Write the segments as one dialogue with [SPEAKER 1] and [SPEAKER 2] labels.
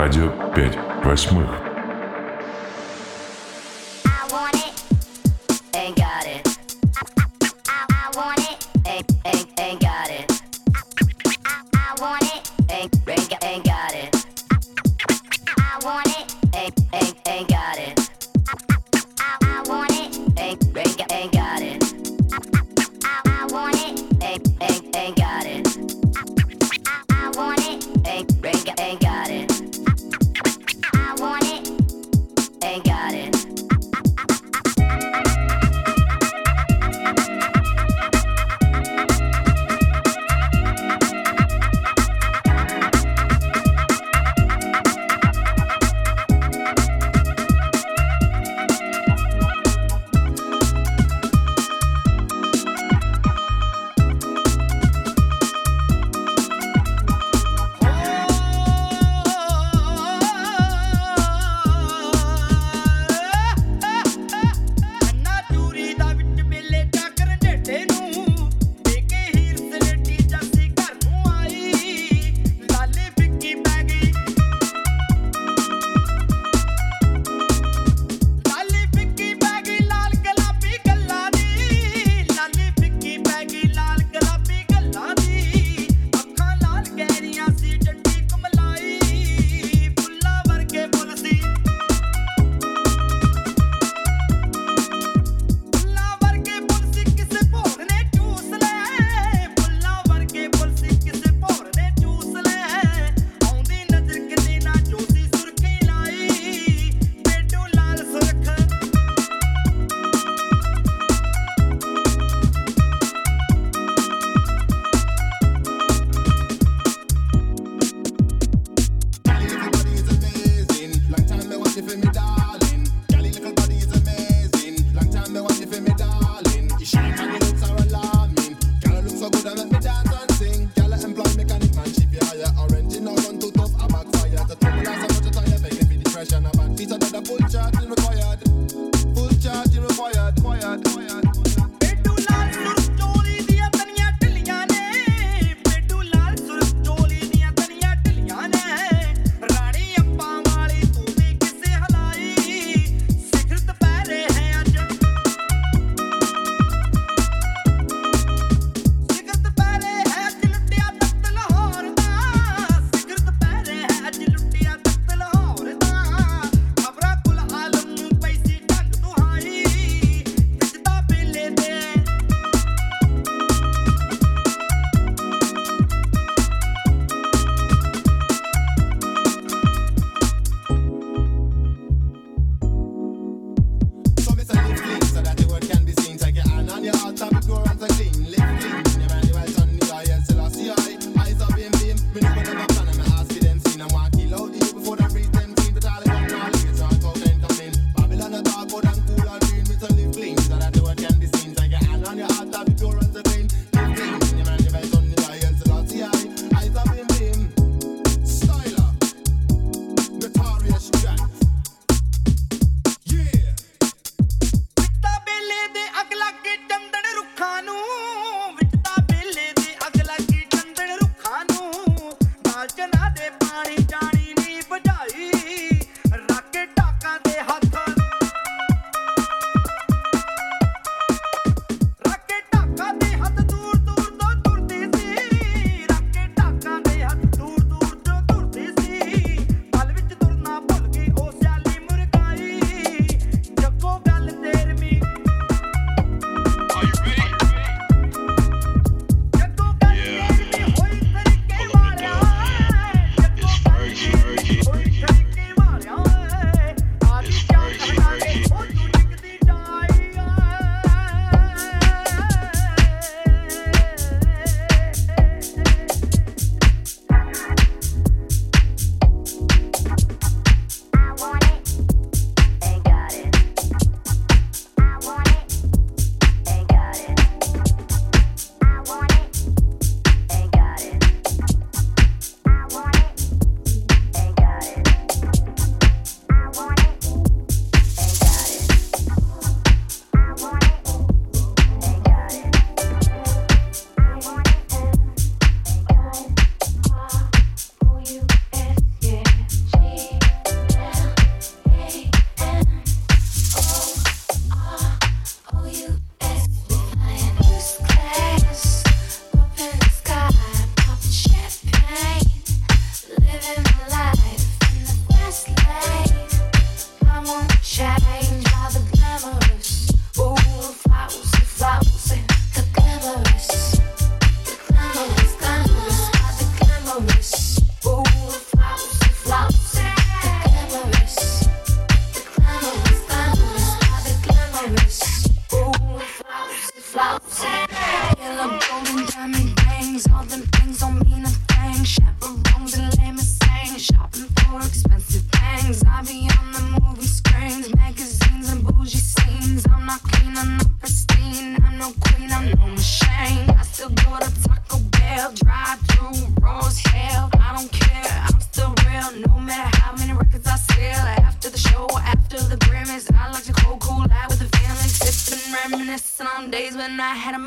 [SPEAKER 1] Радио 5 восьмых.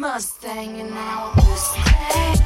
[SPEAKER 2] Mustang and now I'm first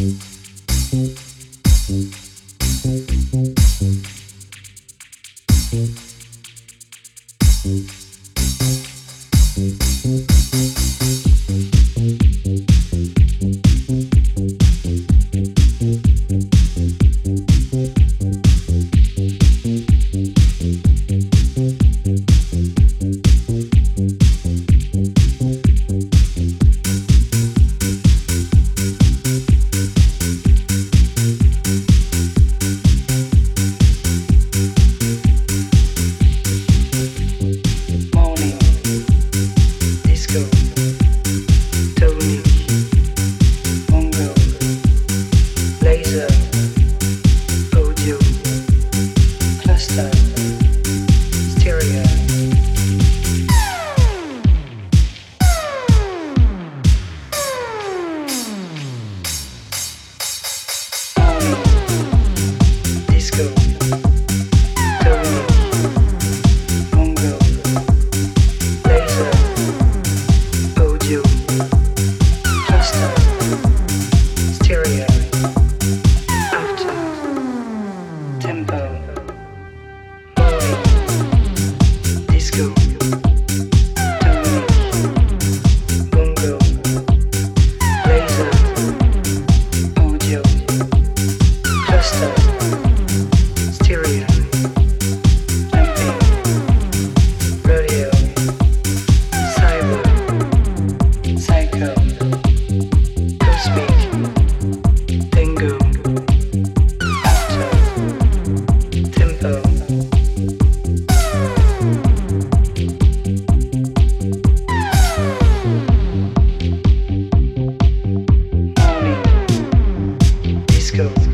[SPEAKER 2] Música Disco.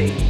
[SPEAKER 2] Thursday.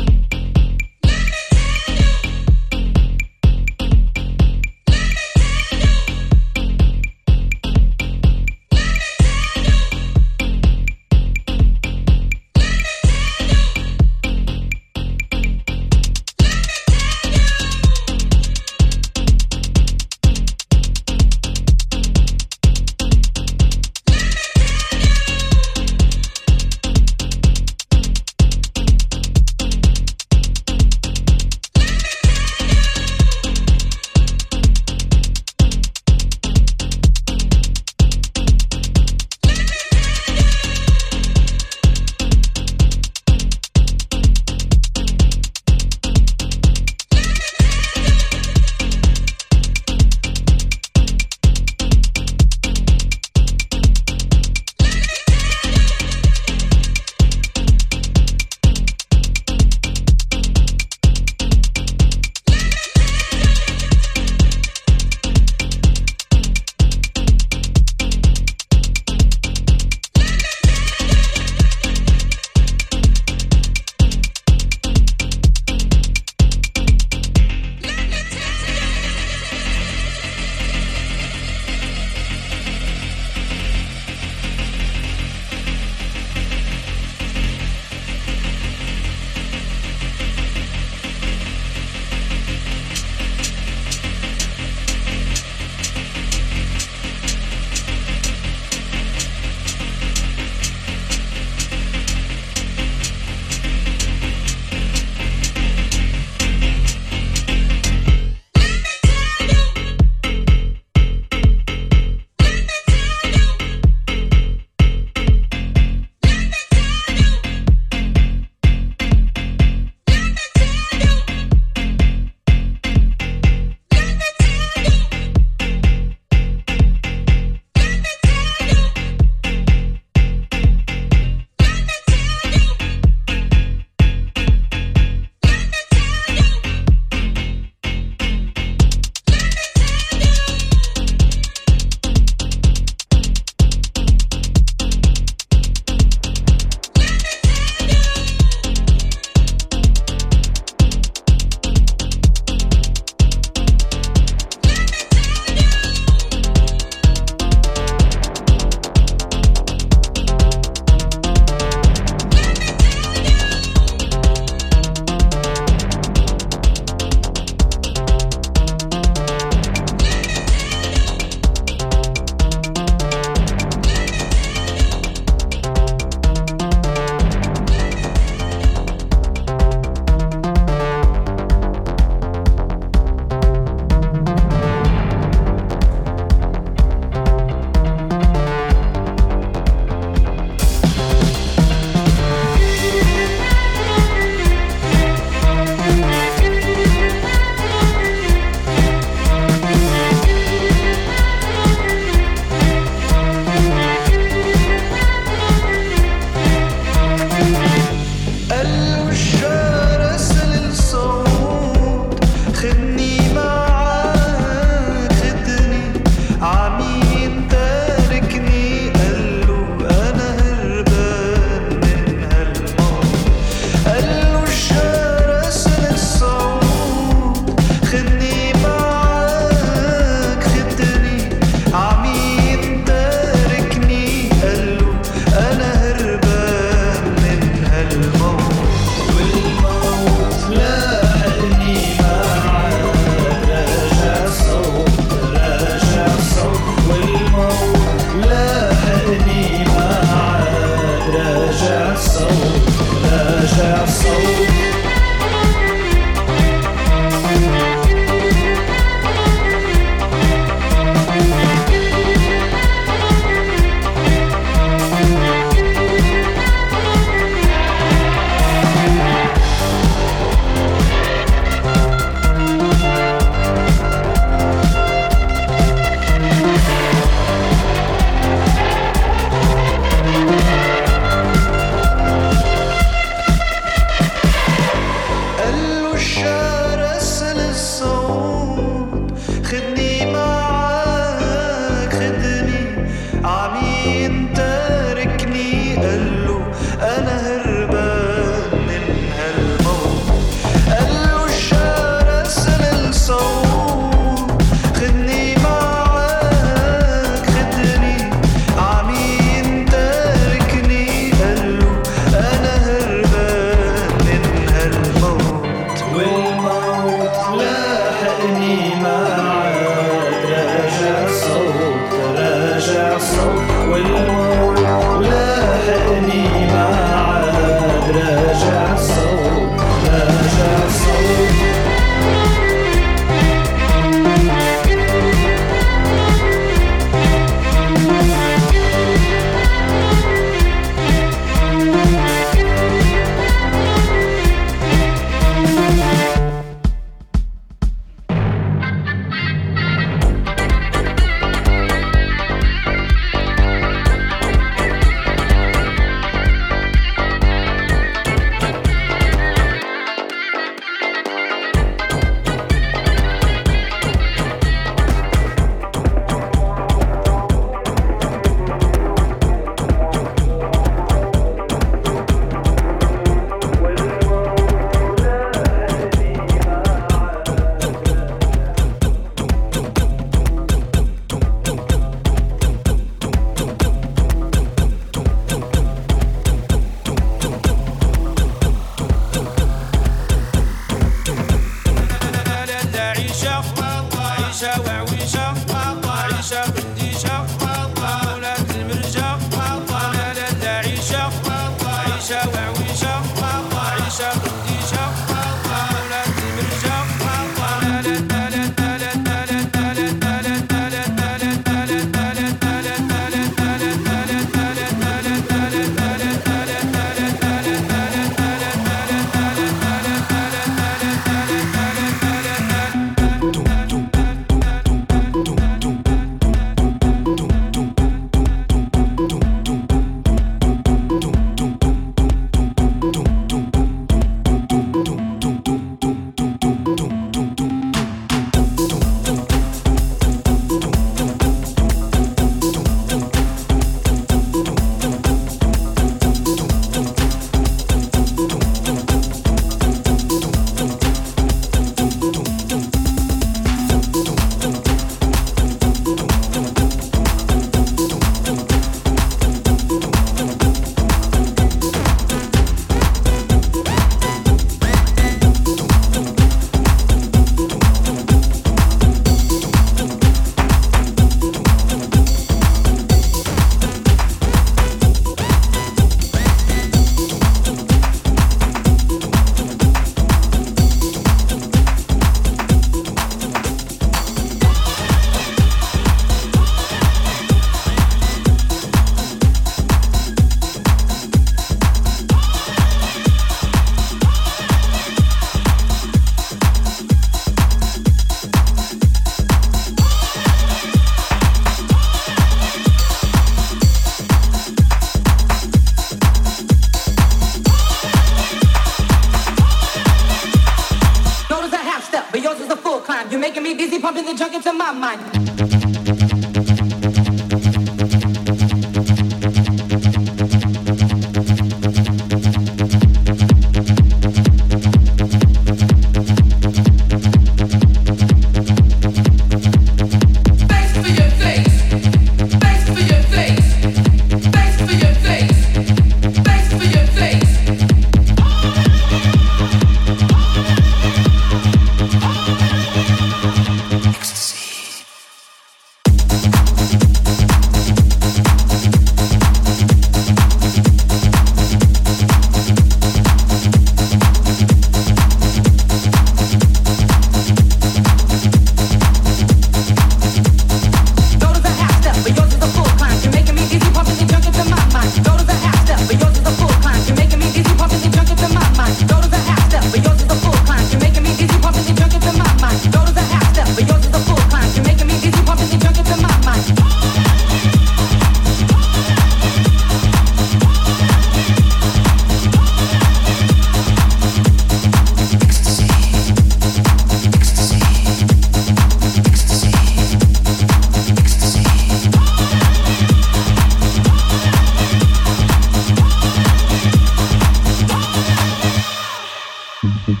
[SPEAKER 2] Thank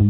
[SPEAKER 2] you.